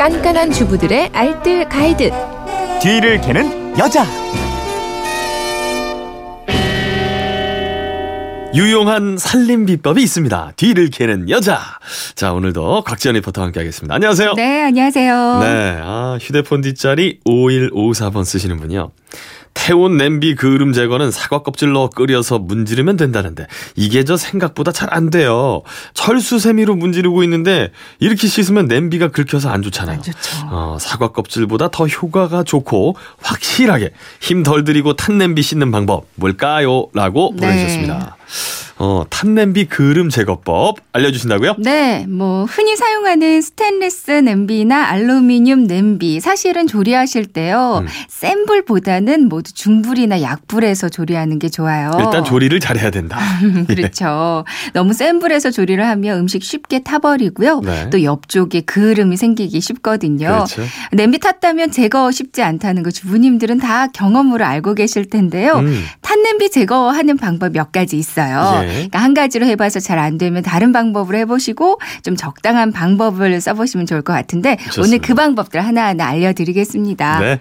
깐깐한 주부들의 알뜰 가이드. 뒤를 캐는 여자. 유용한 살림 비법이 있습니다. 뒤를 캐는 여자. 자, 오늘도 곽지연 리포터와 함께 하겠습니다. 안녕하세요. 네, 안녕하세요. 네. 아, 휴대폰 뒷자리 5154번 쓰시는 분이요. 태운 냄비 그을음 제거는 사과 껍질로 끓여서 문지르면 된다는데 이게 저 생각보다 잘 안 돼요. 철수 세미로 문지르고 있는데 이렇게 씻으면 냄비가 긁혀서 안 좋잖아요. 안 좋죠. 어, 사과 껍질보다 더 효과가 좋고 확실하게 힘 덜 들이고 탄 냄비 씻는 방법 뭘까요? 라고 네. 보내주셨습니다. 어, 탄냄비 그름 제거법 알려주신다고요? 네, 뭐 흔히 사용하는 스테인리스 냄비나 알루미늄 냄비 사실은 조리하실 때요 음. 센 불보다는 모두 중불이나 약불에서 조리하는 게 좋아요. 일단 조리를 잘해야 된다. 그렇죠. 너무 센 불에서 조리를 하면 음식 쉽게 타버리고요. 네. 또 옆쪽에 그을음이 생기기 쉽거든요. 그렇죠. 냄비 탔다면 제거 쉽지 않다는 거 주부님들은 다 경험으로 알고 계실 텐데요. 음. 탄냄비 제거하는 방법 몇 가지 있어요. 예. 그러니까 한 가지로 해봐서 잘 안 되면 다른 방법으로 해보시고 좀 적당한 방법을 써보시면 좋을 것 같은데 좋습니다. 오늘 그 방법들 하나하나 알려드리겠습니다. 네.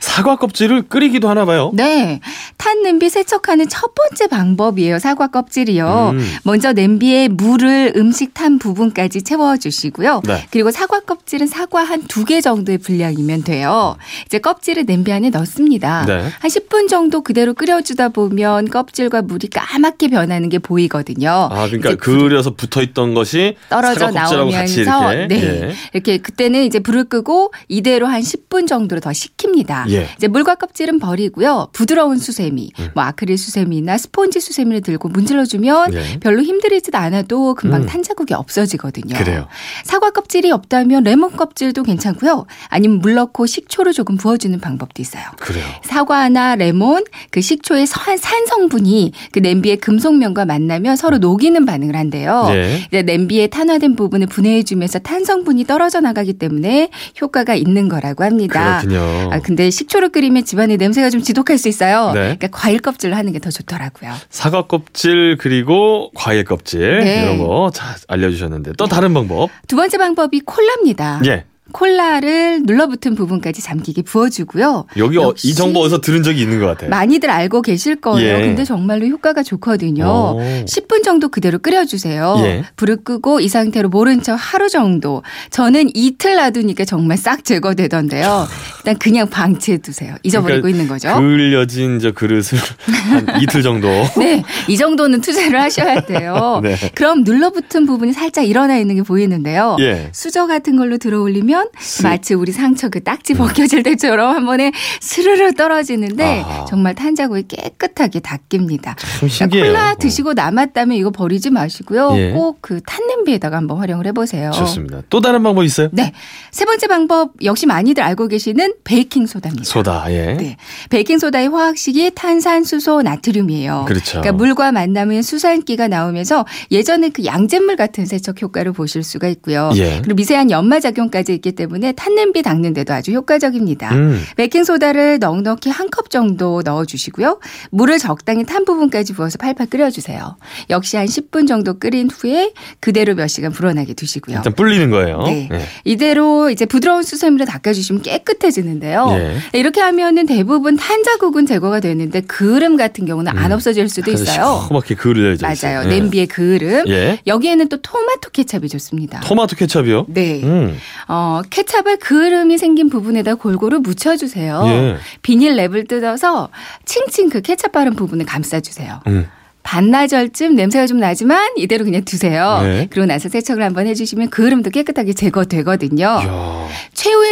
사과 껍질을 끓이기도 하나 봐요. 네. 탄 냄비 세척하는 첫 번째 방법이에요. 사과 껍질이요. 음. 먼저 냄비에 물을 음식 탄 부분까지 채워주시고요. 네. 그리고 사과 껍질은 사과 한 두 개 정도의 분량이면 돼요. 이제 껍질을 냄비 안에 넣습니다. 네. 한 10분 정도 그대로 끓여주다 보면 껍질과 물이 까맣게 변하는 게 보이거든요. 아, 그러니까 그려서 붙어 있던 것이 떨어져 나오면서 이렇게. 네 예. 이렇게 그때는 이제 불을 끄고 이대로 한 10분 정도를 더 식힙니다. 예. 이제 물과 껍질은 버리고요. 부드러운 수세미, 음. 뭐 아크릴 수세미나 스폰지 수세미를 들고 문질러 주면 예. 별로 힘들이지도 않아도 금방 음. 탄 자국이 없어지거든요. 그래요. 사과 껍질이 없다면 레몬 껍질도 괜찮고요. 아니면 물 넣고 식초를 조금 부어 주는 방법도 있어요. 그래요. 사과나 레몬, 그 식초의 산, 산 성분이 그 냄비의 금속면과 만나면 서로 녹이는 반응을 한대요. 예. 이제 냄비에 탄화된 부분을 분해해주면서 탄 성분이 떨어져 나가기 때문에 효과가 있는 거라고 합니다. 그렇군요. 아, 근데 식초를 끓이면 집안의 냄새가 좀 지독할 수 있어요. 네. 그러니까 과일 껍질로 하는 게 더 좋더라고요. 사과 껍질 그리고 과일 껍질 네. 이런 거잘 알려주셨는데 또 다른 방법? 두 번째 방법이 콜라입니다. 예. 콜라를 눌러붙은 부분까지 잠기게 부어주고요. 여기 어, 이 정보 어디서 들은 적이 있는 것 같아요. 많이들 알고 계실 거예요. 예. 근데 정말로 효과가 좋거든요. 오. 10분 정도 그대로 끓여주세요. 예. 불을 끄고 이 상태로 모른 척 하루 정도. 저는 이틀 놔두니까 정말 싹 제거되던데요. 일단 그냥 방치해 두세요. 잊어버리고 그러니까 있는 거죠. 그을려진 저 그릇을 한 이틀 정도. 네, 이 정도는 투자를 하셔야 돼요. 네. 그럼 눌러붙은 부분이 살짝 일어나 있는 게 보이는데요. 예. 수저 같은 걸로 들어올리면 스- 마치 우리 상처 그 딱지 벗겨질 때처럼 한 번에 스르르 떨어지는데 아하. 정말 탄자국이 깨끗하게 닦입니다. 그러니까 콜라 드시고 남았다면 이거 버리지 마시고요. 예. 꼭그 탄냄비에다가 한번 활용을 해보세요. 좋습니다. 또 다른 방법 있어요? 네. 세 번째 방법 역시 많이들 알고 계시는 베이킹 소다입니다. 소다. 예. 네. 베이킹 소다의 화학식이 탄산수소 나트륨이에요. 그렇죠. 그러니까 물과 만나면 수산기가 나오면서 예전에 그 양잿물 같은 세척 효과를 보실 수가 있고요. 예. 그리고 미세한 연마 작용까지 있기 때문에 탄냄비 닦는데도 아주 효과적입니다. 음. 베이킹 소다를 넉넉히 한 컵 정도 넣어 주시고요. 물을 적당히 탄 부분까지 부어서 팔팔 끓여 주세요. 역시 한 10분 정도 끓인 후에 그대로 몇 시간 불어나게 두시고요. 일단 불리는 거예요. 네. 예. 이대로 이제 부드러운 수세미로 닦아주시면 깨끗해지는데요. 예. 이렇게 하면은 대부분 탄 자국은 제거가 되는데 그을음 같은 경우는 안 음. 없어질 수도 있어요. 시커멓게 그을려져 맞아요. 있어요. 예. 냄비의 그을음. 예. 여기에는 또 토마토 케찹이 좋습니다. 토마토 케첩이요? 네. 음. 어, 케찹을 그을음이 생긴 부분에다 골고루 묻혀주세요. 예. 비닐 랩을 뜯어서 칭칭 그 케찹 바른 부분을 감싸주세요. 음. 반나절쯤 냄새가 좀 나지만 이대로 그냥 두세요. 네. 그러고 나서 세척을 한번 해주시면 그을음도 깨끗하게 제거되거든요. 이야.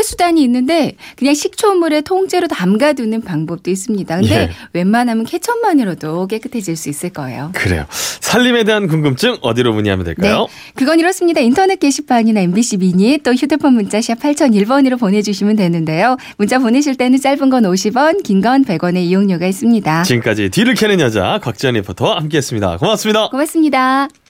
수단이 있는데 그냥 식초물에 통째로 담가두는 방법도 있습니다. 근데 예. 웬만하면 케첩만으로도 깨끗해질 수 있을 거예요. 그래요. 살림에 대한 궁금증 어디로 문의하면 될까요? 네. 그건 이렇습니다. 인터넷 게시판이나 MBC 미니 또 휴대폰 문자 샵 8001번으로 보내주시면 되는데요. 문자 보내실 때는 짧은 건 50원, 긴 건 100원의 이용료가 있습니다. 지금까지 뒤를 캐는 여자 곽지연 리포터와 함께했습니다. 고맙습니다. 고맙습니다.